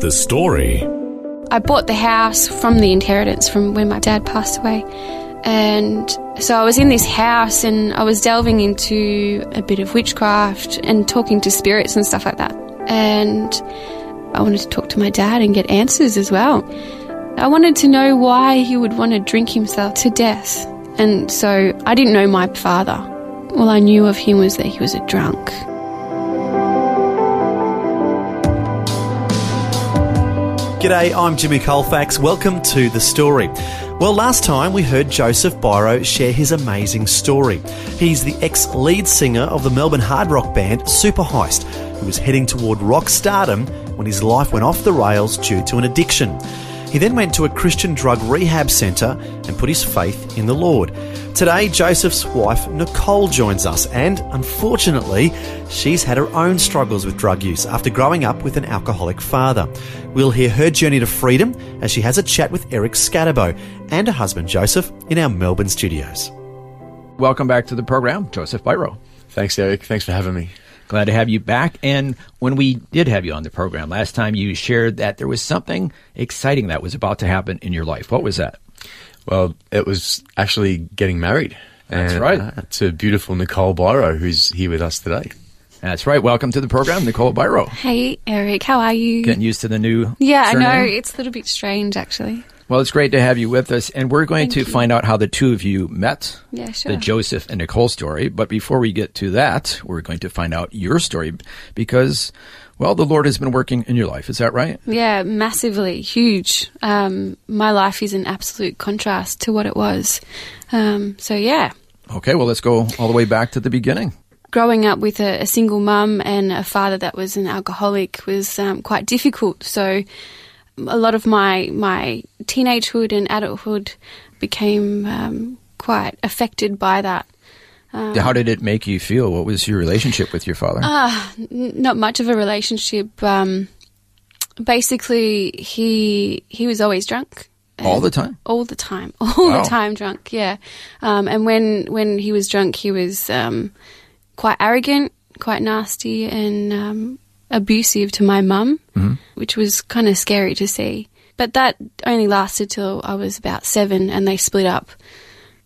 The story. I bought the house from the inheritance from when my dad passed away. And so I was in this house and I was delving into a bit of witchcraft and talking to spirits and stuff like that. And I wanted to talk to my dad and get answers as well. I wanted to know why he would want to drink himself to death. And so I didn't know my father. All I knew of him was that he was a drunk. G'day, I'm Jimmy Colfax. Welcome to The Story. Well, last time we heard Joseph Biro share his amazing story. He's the ex lead singer of the Melbourne hard rock band Super Heist, who was heading toward rock stardom when his life went off the rails due to an addiction. He then went to a Christian drug rehab centre and put his faith in the Lord. Today, Joseph's wife Nicole joins us, and unfortunately, she's had her own struggles with drug use after growing up with an alcoholic father. We'll hear her journey to freedom as she has a chat with Eric Scatterbo and her husband Joseph in our Melbourne studios. Welcome back to the program, Joseph Biro. Thanks, Eric. Thanks for having me. Glad to have you back. And when we did have you on the program last time, you shared that there was something exciting that was about to happen in your life. What was that? Well, it was actually getting married. That's and, right. Uh, to beautiful Nicole Biro, who's here with us today. That's right. Welcome to the program, Nicole Biro. Hey, Eric, how are you? Getting used to the new. yeah, I know. It's a little bit strange, actually. Well, it's great to have you with us, and we're going Thank to you. find out how the two of you met. Yeah, sure. The Joseph and Nicole story. But before we get to that, we're going to find out your story because, well, the Lord has been working in your life. Is that right? Yeah, massively huge. Um, my life is an absolute contrast to what it was. Um, so yeah, Okay, well, let's go all the way back to the beginning. growing up with a, a single mum and a father that was an alcoholic was um, quite difficult. So a lot of my my teenagehood and adulthood became um, quite affected by that. How did it make you feel? What was your relationship with your father? N- not much of a relationship. Um, basically, he he was always drunk. all the time? all the time, all Wow. the time drunk. Yeah, um, and when when he was drunk, he was um, quite arrogant, quite nasty, and um, abusive to my mum, which was kind of scary to see. But that only lasted till I was about seven, and they split up.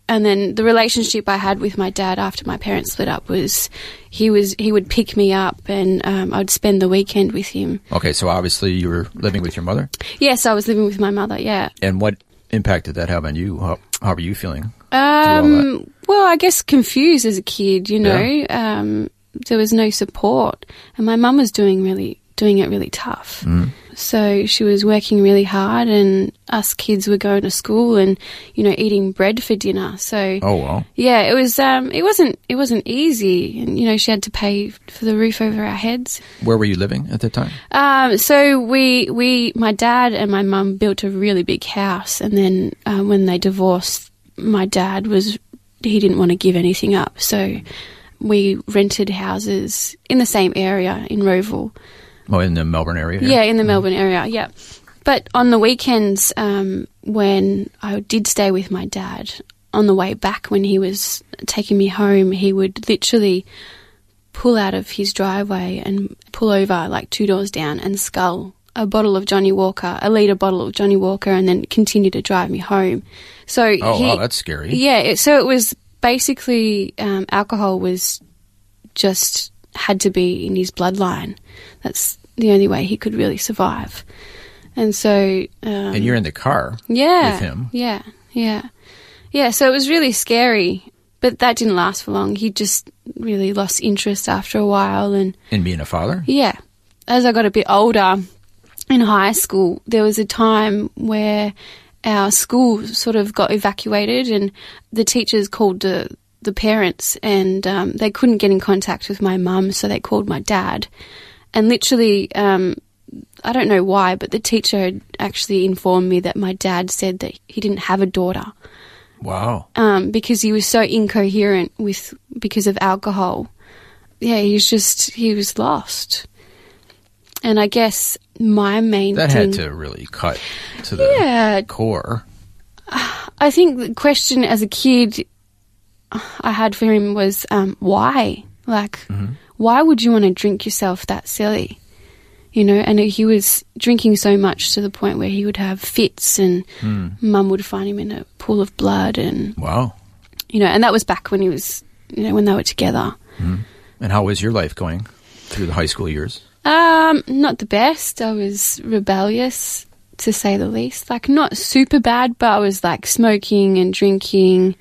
And then the relationship I had with my dad after my parents split up was he was he would pick me up, and um, I'd spend the weekend with him. Okay, so obviously you were living with your mother. Yes, I was living with my mother. Yeah, And what impact did that have on you? How, how are you feeling? Um, well, I guess confused as a kid, you know. Um, there was no support, and my mum was doing really doing it really tough. Mm. So she was working really hard, and us kids were going to school and you know eating bread for dinner. So Oh, well. yeah, it was um, it wasn't it wasn't easy, and you know she had to pay for the roof over our heads. Where were you living at the time? Um, so we we my dad and my mum built a really big house, and then um, when they divorced, my dad was he didn't want to give anything up, so we rented houses in the same area in Rowville. Oh, in the Melbourne area? Yeah, in the Melbourne area. Yeah, but on the weekends, um, when I did stay with my dad, on the way back when he was taking me home, he would literally pull out of his driveway and pull over like two doors down and scull a bottle of Johnnie Walker, a litre bottle of Johnnie Walker, and then continue to drive me home. So Oh, he, wow, that's scary. yeah, it, so it was basically um, alcohol was just had to be in his bloodline. That's the only way he could really survive. And so, um, And you're in the car yeah, with him. yeah, yeah, yeah. So it was really scary, but that didn't last for long. He just really lost interest after a while, and in being a father? yeah. As I got a bit older in high school, there was a time where our school sort of got evacuated and the teachers called the, the parents and um, they couldn't get in contact with my mum, so they called my dad. And literally, um, I don't know why, but the teacher had actually informed me that my dad said that he didn't have a daughter Wow. um, because he was so incoherent with because of alcohol. Yeah, he was just he was lost. And I guess my main That thing, had to really cut to the yeah, core. I think the question as a kid I had for him was um, why? Like, why would you want to drink yourself that silly? You know, and he was drinking so much to the point where he would have fits, and mum would find him in a pool of blood, and Wow. you know, and that was back when he was, you know, when they were together. And how was your life going through the high school years? Um, not the best. I was rebellious, to say the least. Like, not super bad, but I was like smoking and drinking,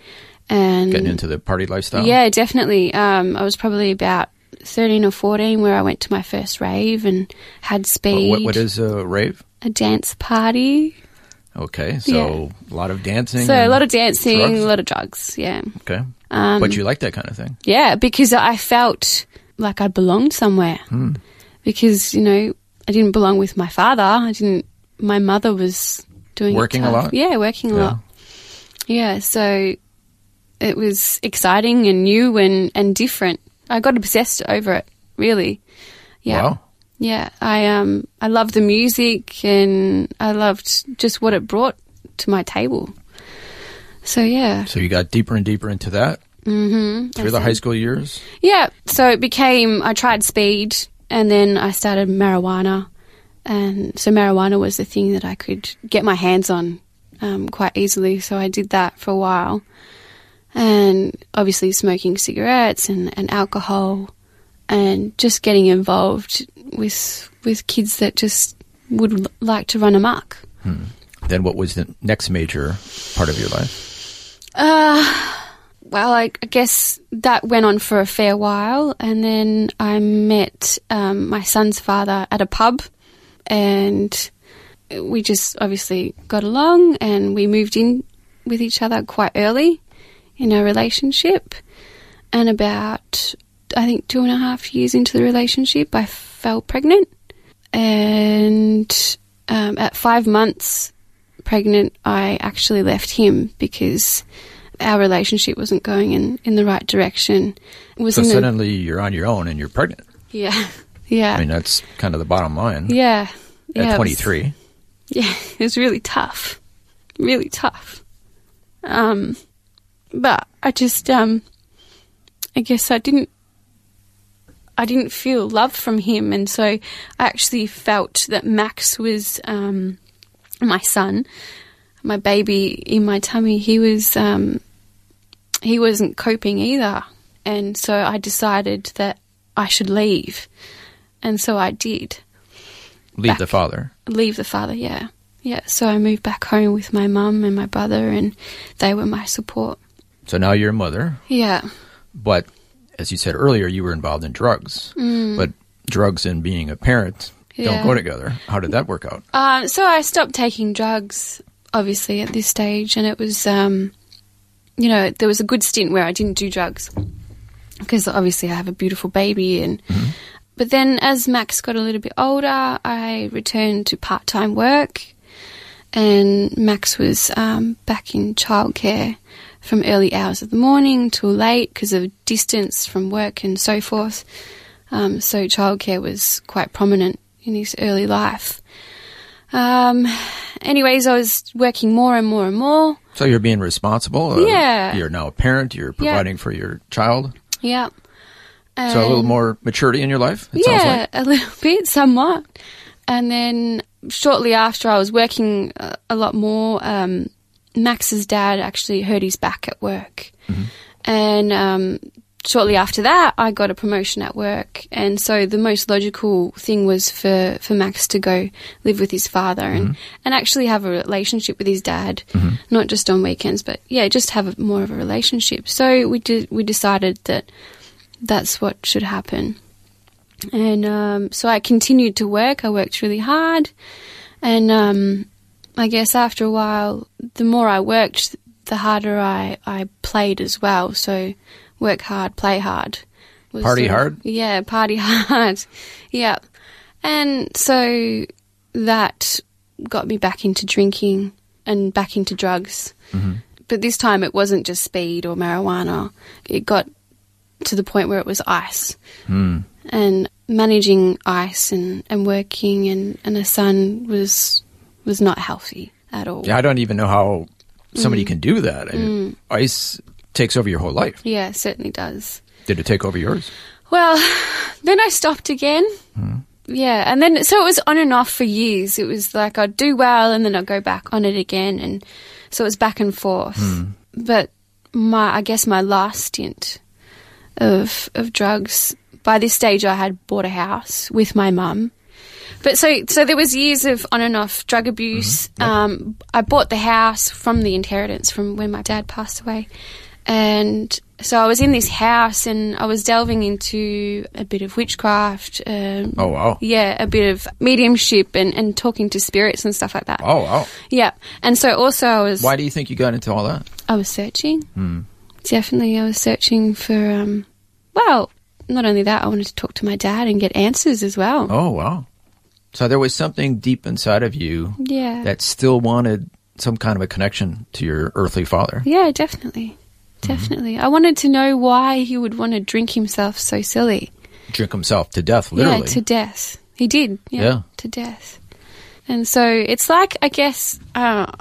and Getting into the party lifestyle? Yeah, definitely. Um, I was probably about 13 or 14 where I went to my first rave and had speed. What, what is a rave? a dance party? Okay, so a lot of dancing. So a lot of dancing, drugs? a lot of drugs. Yeah, Okay. Um, but you like that kind of thing. yeah, because I felt like I belonged somewhere. Hmm. Because you know I didn't belong with my father. I didn't. My mother was doing Working a lot? Yeah, working a Yeah. lot. Yeah, so it was exciting and new and and different. I got obsessed over it. Really. Yeah. Wow. Yeah, I um I loved the music and I loved just what it brought to my table. So yeah, So you got deeper and deeper into that mm-hmm. through the high school years? Yeah, so it became I tried speed and then I started marijuana, and so marijuana was the thing that I could get my hands on um, quite easily. So I did that for a while, and obviously smoking cigarettes and, and alcohol, and just getting involved with with kids that just would l- like to run amok. Then what was the next major part of your life? Well, I, I guess that went on for a fair while, and then I met um, my son's father at a pub, and we just obviously got along, and we moved in with each other quite early in our relationship. And about, I think, two and a half years into the relationship, I fell pregnant, and um, at five months pregnant, I actually left him because our relationship wasn't going in, in the right direction. It was So suddenly you're on your own and you're pregnant. yeah, yeah, I mean, that's kind of the bottom line. yeah. yeah, At it was- 23. yeah, it was really tough, really tough. Um, but I just, um, I guess I didn't, I didn't feel love from him, and so I actually felt that Max was, um, my son, my baby in my tummy. He was, um, he wasn't coping either, and so I decided that I should leave, and so I did Leave Back. the father. leave the father, yeah. Yeah, so I moved back home with my mum and my brother, and they were my support. So now you're a mother, Yeah. but as you said earlier, you were involved in drugs. But drugs and being a parent don't Mm. Go together. How did that work out? Um, so I stopped taking drugs, obviously, at this stage, and it was, um, you know, there was a good stint where I didn't do drugs because obviously I have a beautiful baby, and but then as Max got a little bit older, I returned to part time work, and Max was um, back in childcare from early hours of the morning till late because of distance from work and so forth. Um, so childcare was quite prominent in his early life. Um, anyways, I was working more and more and more. So you're being responsible. uh, Yeah. You're now a parent. You're providing for your child. Yeah. So a little more maturity in your life. It sounds yeah, like. a little bit, somewhat. And then shortly after, I was working a, a lot more. Um, Max's dad actually hurt his back at work, and um, shortly after that, I got a promotion at work. And so the most logical thing was for, for Max to go live with his father and, and actually have a relationship with his dad, not just on weekends, but yeah, just have a, more of a relationship. So we did. We decided that that's what should happen. And um, so I continued to work. I worked really hard. And um, I guess after a while, the more I worked, the harder I, I played as well. So work hard, play hard. was Party of- hard? Yeah, party hard. yeah. And so that got me back into drinking and back into drugs. Mm-hmm. But this time it wasn't just speed or marijuana. It got to the point where it was ice. Hmm. And managing ice and, and working and, and a son was was not healthy at all. Yeah, I don't even know how Mm. somebody can do that. And mm. Ice takes over your whole life. Yeah, it certainly does. Did it take over yours? Well, then I stopped again. Hmm. Yeah, and then so it was on and off for years. It was like I'd do well and then I'd go back on it again, and so it was back and forth. Hmm. But my, I guess my last stint of of drugs. By this stage, I had bought a house with my mum. But so, so there was years of on and off drug abuse. Um, I bought the house from the inheritance from when my dad passed away, and so I was in this house and I was delving into a bit of witchcraft. Um, Oh, wow. Yeah, a bit of mediumship and, and talking to spirits and stuff like that. Oh, wow. Yeah, and so also I was Why do you think you got into all that? I was searching. Definitely, I was searching for. Um, well, not only that, I wanted to talk to my dad and get answers as well. Oh, wow. So there was something deep inside of you Yeah. that still wanted some kind of a connection to your earthly father. Yeah, definitely. Mm-hmm. Definitely. I wanted to know why he would want to drink himself so silly. Drink himself to death, literally. Yeah, to death. He did. Yeah, Yeah. To death. And so it's like, I guess, uh,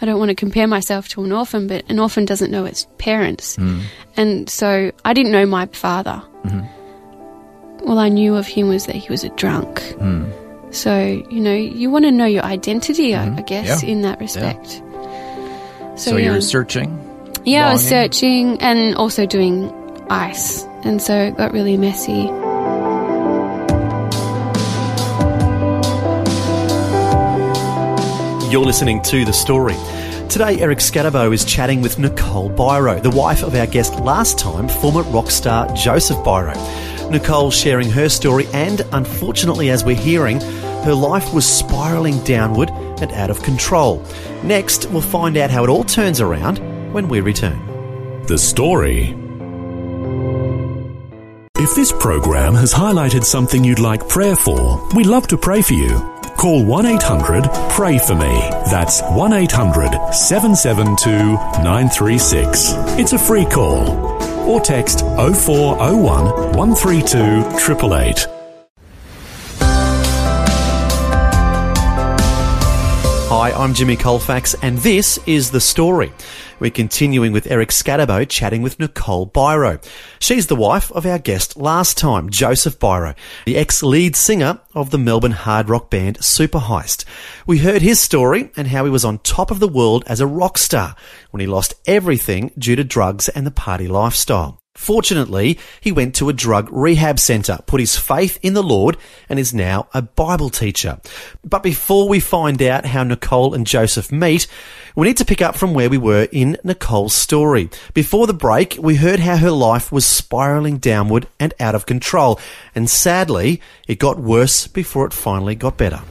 I don't want to compare myself to an orphan, but an orphan doesn't know its parents. Mm-hmm. And so I didn't know my father. Mm-hmm. All I knew of him was that he was a drunk. So, you know, you want to know your identity, I, mm-hmm. I guess, Yeah. in that respect. so yeah. you're um, searching. Yeah, I was searching and also doing ice. And so it got really messy. You're listening to The Story. Today, Eric Scatterbo is chatting with Nicole Biro, the wife of our guest last time, former rock star Joseph Biro. Nicole sharing her story, and unfortunately, as we're hearing, her life was spiralling downward and out of control. Next, we'll find out how it all turns around when we return. The story. If this program has highlighted something you'd like prayer for, we'd love to pray for you. Call 1 800 Pray For Me. That's 1 800 772 936. It's a free call. Or text 0401 132 888. Hi, I'm Jimmy Colfax, and this is The Story. We're continuing with Eric Scatterbo chatting with Nicole Biro. She's the wife of our guest last time, Joseph Biro, the ex-lead singer of the Melbourne hard rock band Super Heist. We heard his story and how he was on top of the world as a rock star when he lost everything due to drugs and the party lifestyle. Fortunately, he went to a drug rehab centre, put his faith in the Lord, and is now a Bible teacher. But before we find out how Nicole and Joseph meet, we need to pick up from where we were in Nicole's story. Before the break, we heard how her life was spiralling downward and out of control, and sadly, it got worse before it finally got better.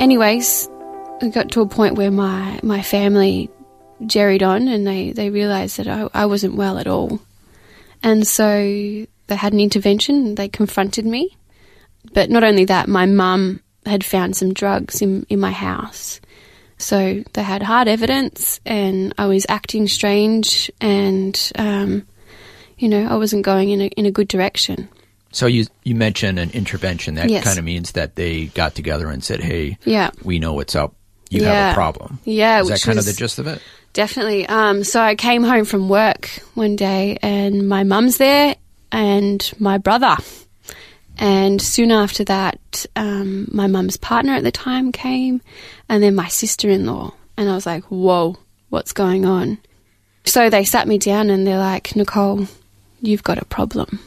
Anyways, it got to a point where my, my family jerried on and they, they realised that I, I wasn't well at all. And so they had an intervention, they confronted me. But not only that, my mum had found some drugs in, in my house. So they had hard evidence, and I was acting strange, and, um, you know, I wasn't going in a, in a good direction. So you you mentioned an intervention. That Yes. kind of means that they got together and said, "Hey, Yeah. we know what's up. You have a problem." Yeah, is that kind of the gist of it? Definitely. Um, so I came home from work one day and my mum's there and my brother. And soon after that, um, my mum's partner at the time came and then my sister in law. And I was like, whoa, what's going on? So they sat me down and they're like, Nicole, you've got a problem.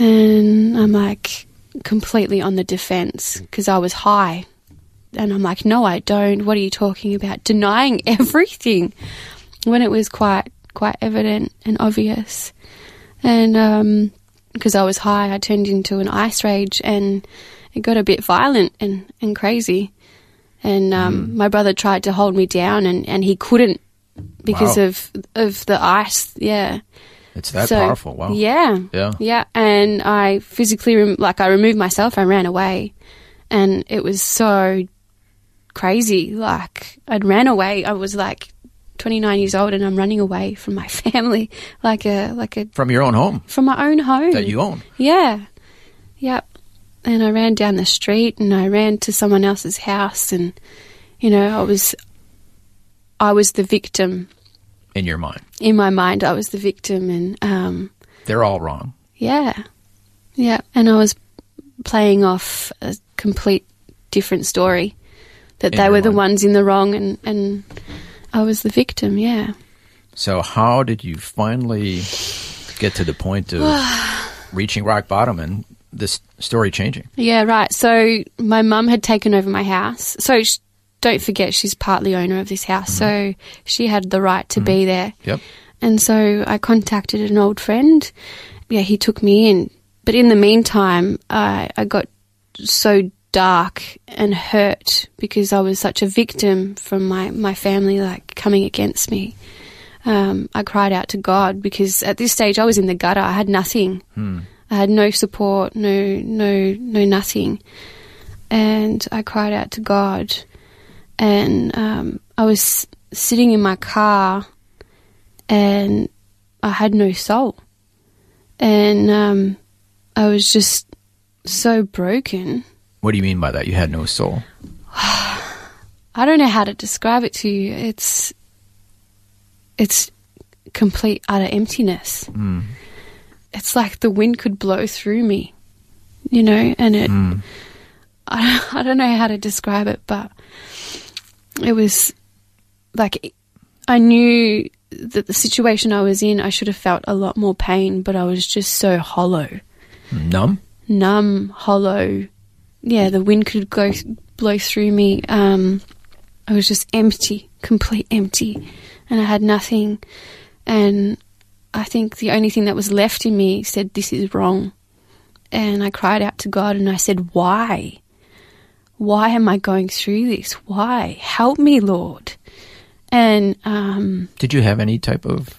And I'm like, completely on the defense because I was high. And I'm like, no, I don't. What are you talking about? Denying everything when it was quite quite evident and obvious. And because I was high, I turned into an ice rage, and it got a bit violent and and crazy. And um, my brother tried to hold me down, and, and he couldn't because Wow. of of the ice. Yeah. It's that So, powerful. Wow. Yeah. Yeah. Yeah. And I physically, rem- like, I removed myself. I ran away. And it was so crazy. Like, I'd ran away. I was like 29 years old and I'm running away from my family, like a, like a, From your own home from my own home. that you own. Yeah. Yep. And I ran down the street and I ran to someone else's house and, you know, I was, I was the victim. in your mind. In my mind, I was the victim and, um, They're all wrong. Yeah. Yeah. And I was playing off a complete different story that they were the ones in the wrong and, and I was the victim. Yeah. So, how did you finally get to the point of reaching rock bottom and this story changing? Yeah. Right. So my mum had taken over my house. So sh- don't forget, she's partly owner of this house. Mm-hmm. So she had the right to be mm-hmm. there. Yep. And so I contacted an old friend. Yeah, he took me in. But in the meantime, I, I got so dark and hurt because I was such a victim from my, my family, like coming against me. Um, I cried out to God because at this stage I was in the gutter. I had nothing. I had no support, no, no, no nothing. And I cried out to God. And um, I was sitting in my car and I had no soul. And um, I was just so broken. What do you mean by that? You had no soul. I don't know how to describe it to you. It's it's complete utter emptiness. Hmm. It's like the wind could blow through me, you know, and it. I, hmm. I don't know how to describe it, but it was like I knew that the situation I was in, I should have felt a lot more pain, but I was just so hollow. Numb? numb, hollow. Yeah, the wind could go blow through me. Um, I was just empty, complete empty, and I had nothing. And I think the only thing that was left in me said, "This is wrong." And I cried out to God, and I said, "Why? Why am I going through this? Why? Help me, Lord." And um, Did you have any type of.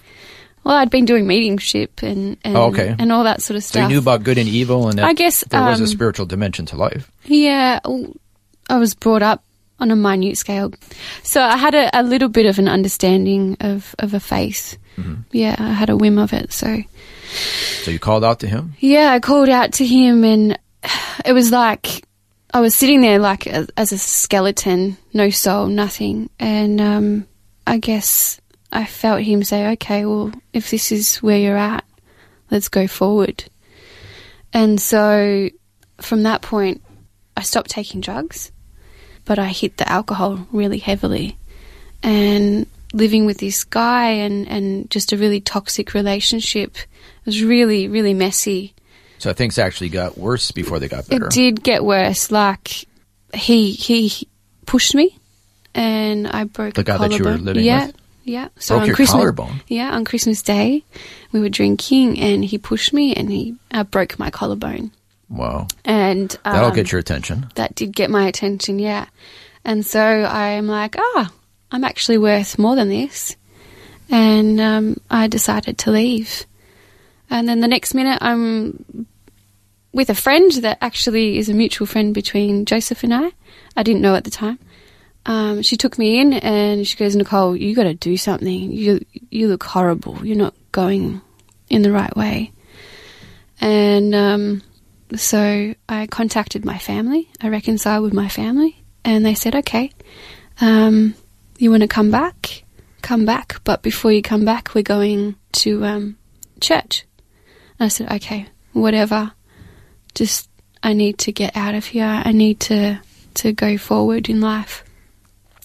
Well, I'd been doing mediumship and and, Oh, okay. and all that sort of So stuff. you knew about good and evil, and I guess, there was a um, spiritual dimension to life. Yeah, I was brought up on a minute scale. So I had a, a little bit of an understanding of, of a faith. Yeah, I had a whim of it. So, So you called out to him? yeah, I called out to him and it was like I was sitting there like as, as a skeleton, no soul, nothing. And um, I guess I felt him say, okay, well, if this is where you're at, let's go forward. And so from that point, I stopped taking drugs, but I hit the alcohol really heavily. And living with this guy and, and just a really toxic relationship was really, really messy. So things actually got worse before they got better. It did get worse. Like he he pushed me, and I broke The guy that you were living yeah, with? Yeah, So Broke on your Christmas, collarbone? Yeah, on Christmas Day, we were drinking, and he pushed me, and he uh, broke my collarbone, Wow. and um, That'll get your attention. that did get my attention, yeah. And so I'm like, ah, I'm actually worth more than this. And um, I decided to leave. And then the next minute, I'm with a friend that actually is a mutual friend between Joseph and I. I didn't know at the time. Um, she took me in and she goes, Nicole, you got to do something. You you look horrible. You're not going in the right way. And um, so I contacted my family. I reconciled with my family, and they said, "Okay, um, you want to come back? Come back, but before you come back, we're going to um, church." And I said, "Okay, whatever. Just I need to get out of here. I need to to go forward in life."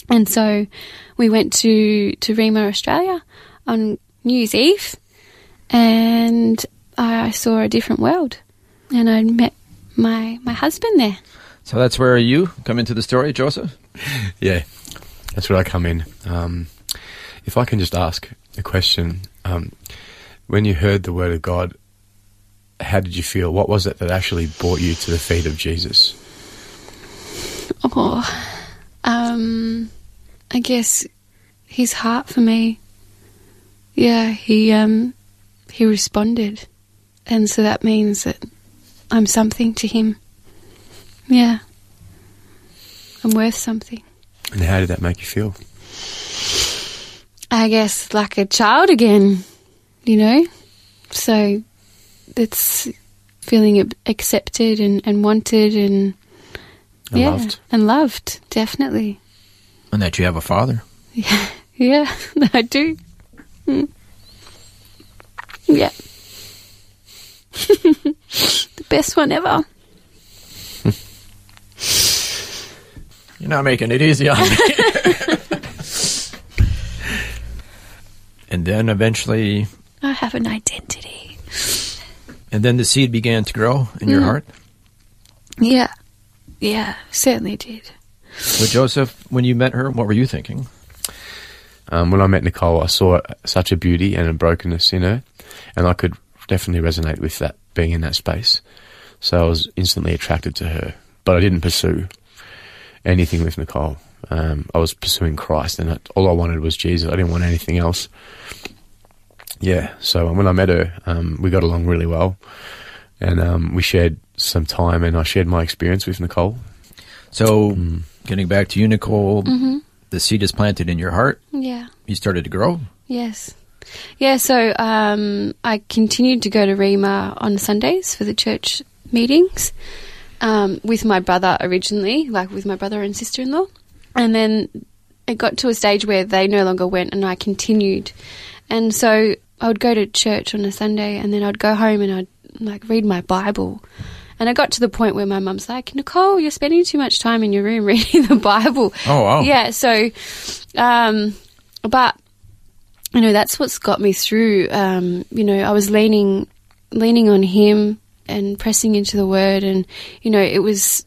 And so we went to to Rhema, Australia, on New Year's Eve, and I saw a different world, and I met my my husband there. So that's where you come into the story, Joseph? Yeah, that's where I come in. Um, if I can just ask a question, um, when you heard the word of God, how did you feel? What was it that actually brought you to the feet of Jesus? Oh, um, I guess his heart for me. Yeah, he um, he responded. And so that means that I'm something to him. Yeah. I'm worth something. And how did that make you feel? I guess like a child again, you know? So it's feeling accepted and, and wanted and, And yeah, loved. and loved, definitely. And that you have a father. Yeah, yeah I do. Mm. Yeah. the best one ever. You're not making it easy on me. and then eventually, I have an identity. and then the seed began to grow in your heart. Yeah. Yeah, certainly did. So, Joseph, when you met her, what were you thinking? Um, when I met Nicole, I saw such a beauty and a brokenness in her, and I could definitely resonate with that being in that space. So I was instantly attracted to her, but I didn't pursue anything with Nicole. Um, I was pursuing Christ, and that, all I wanted was Jesus. I didn't want anything else. Yeah, so when I met her, um, we got along really well, and um, we shared some time, and I shared my experience with Nicole. So, getting back to you, Nicole, the seed is planted in your heart. Yeah. You started to grow. Yes. Yeah, so um, I continued to go to Rhema on Sundays for the church meetings um, with my brother originally, like with my brother and sister in law. And then it got to a stage where they no longer went and I continued. And so I would go to church on a Sunday and then I'd go home and I'd like read my Bible. And I got to the point where my mum's like, Nicole, you're spending too much time in your room reading the Bible. Oh, wow. Yeah, so, um, but you know that's what's got me through um, you know i was leaning leaning on him and pressing into the word and you know it was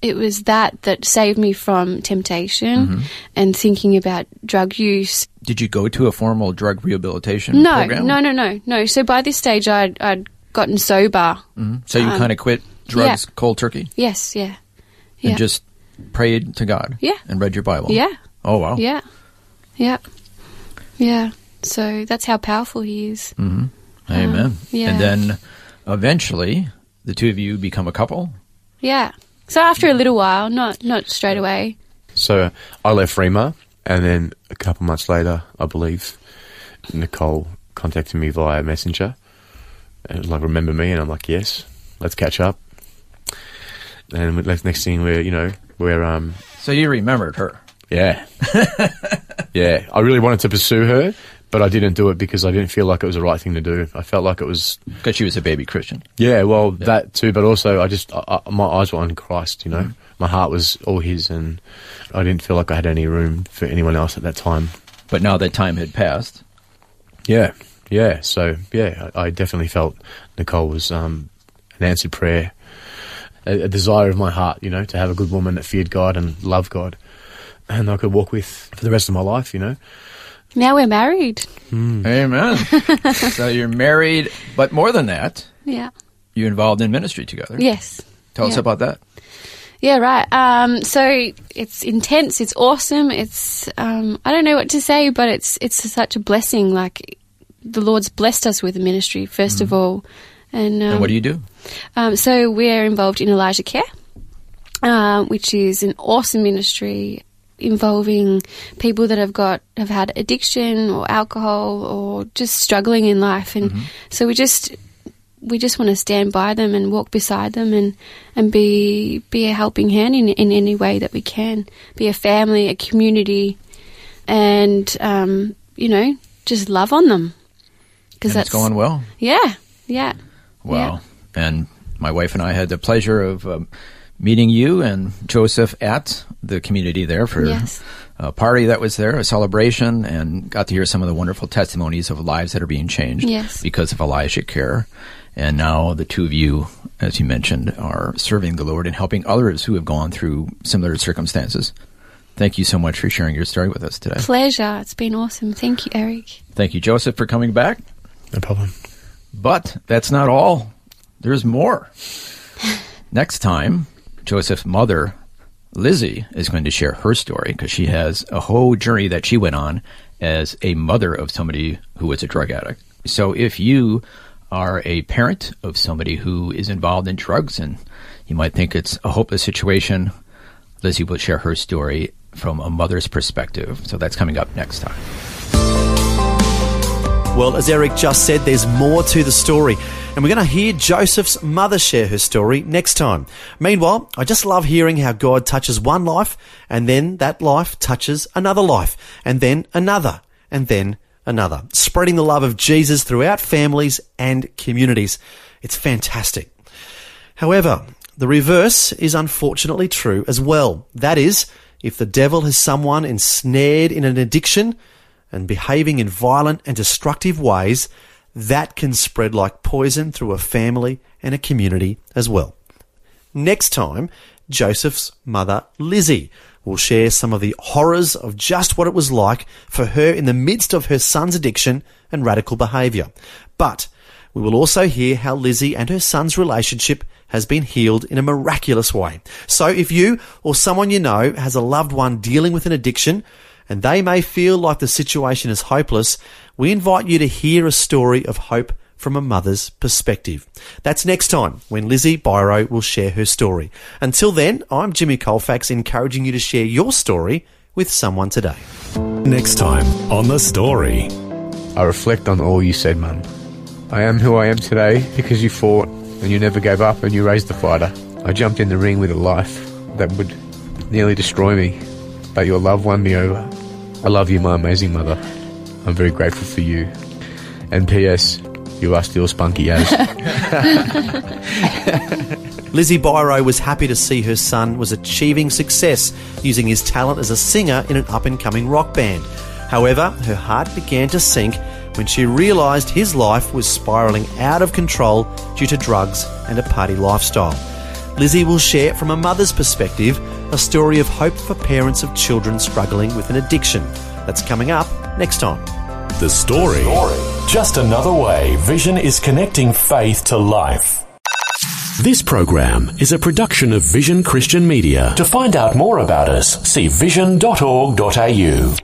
it was that that saved me from temptation and thinking about drug use Did you go to a formal drug rehabilitation no program? no no no no so by this stage i'd, I'd gotten sober So you Um, kind of quit drugs yeah. cold turkey yes yeah yeah and just prayed to God. Yeah. And read your Bible. yeah Oh wow. yeah yeah yeah so that's how powerful he is Amen. Um, yeah. And then eventually the two of you become a couple. yeah so after a little while not not straight away So I left Rhema, and then a couple months later, I believe, Nicole contacted me via Messenger. And was like, remember me? And I'm like, yes, let's catch up. And the next thing we're, you know, we're, um, So you remembered her. yeah. yeah. I really wanted to pursue her, but I didn't do it because I didn't feel like it was the right thing to do. I felt like it was, Because she was a baby Christian. yeah, well, that too, but also I just, I, I, my eyes were on Christ, you know. My heart was all His, and I didn't feel like I had any room for anyone else at that time. But now that time had passed. Yeah, yeah. So yeah, I, I definitely felt Nicole was um, an answered prayer, a, a desire of my heart. You know, to have a good woman that feared God and loved God, and I could walk with for the rest of my life. You know, now we're married Amen. so you're married, but more than that, yeah you're involved in ministry together. yes Tell us about that. Yeah, right. Um, so it's intense. It's awesome. It's um, I don't know what to say, but it's it's such a blessing. Like the Lord's blessed us with a ministry first of all, and, um, Mm-hmm. and what do you do? Um, so we're involved in Elijah Care, um, which is an awesome ministry involving people that have got have had addiction or alcohol or just struggling in life, and so we just we just want to stand by them and walk beside them and and be be a helping hand in in any way that we can, be a family, a community, and um, you know just love on them because that's it's going well. yeah yeah Wow. And my wife and I had the pleasure of um, meeting you and Joseph at the community there for Yes. a party that was there, a celebration, and got to hear some of the wonderful testimonies of lives that are being changed Yes. because of Elijah Care. And now the two of you, as you mentioned, are serving the Lord and helping others who have gone through similar circumstances. Thank you so much for sharing your story with us today. Pleasure. It's been awesome. Thank you, Eric. Thank you, Joseph, for coming back. No problem. But that's not all. There's more. Next time, Joseph's mother, Lizzie, is going to share her story because she has a whole journey that she went on as a mother of somebody who was a drug addict. So if you are a parent of somebody who is involved in drugs and you might think it's a hopeless situation, Lizzie will share her story from a mother's perspective. So that's coming up next time. Well, as Eric just said, there's more to the story, and we're going to hear Joseph's mother share her story next time. Meanwhile, I just love hearing how God touches one life, and then that life touches another life, and then another, and then another, spreading the love of Jesus throughout families and communities. It's fantastic. However, the reverse is unfortunately true as well. That is, if the devil has someone ensnared in an addiction, and behaving in violent and destructive ways, that can spread like poison through a family and a community as well. Next time, Joseph's mother, Lizzie, will share some of the horrors of just what it was like for her in the midst of her son's addiction and radical behaviour. But we will also hear how Lizzie and her son's relationship has been healed in a miraculous way. So if you or someone you know has a loved one dealing with an addiction, and they may feel like the situation is hopeless, we invite you to hear a story of hope from a mother's perspective. That's next time when Lizzie Biro will share her story. Until then, I'm Jimmy Colfax encouraging you to share your story with someone today. Next time on The Story. I reflect on all you said, Mum. I am who I am today because you fought and you never gave up and you raised the fighter. I jumped in the ring with a life that would nearly destroy me, but your love won me over. I love you, my amazing mother. I'm very grateful for you. And P.S. You are still spunky as. Lizzie Biro was happy to see her son was achieving success using his talent as a singer in an up and coming rock band. However, her heart began to sink when she realised his life was spiralling out of control due to drugs and a party lifestyle. Lizzie will share from a mother's perspective a story of hope for parents of children struggling with an addiction. That's coming up next time. The Story. Just another way Vision is connecting faith to life. This program is a production of Vision Christian Media. To find out more about us, see vision.org.au.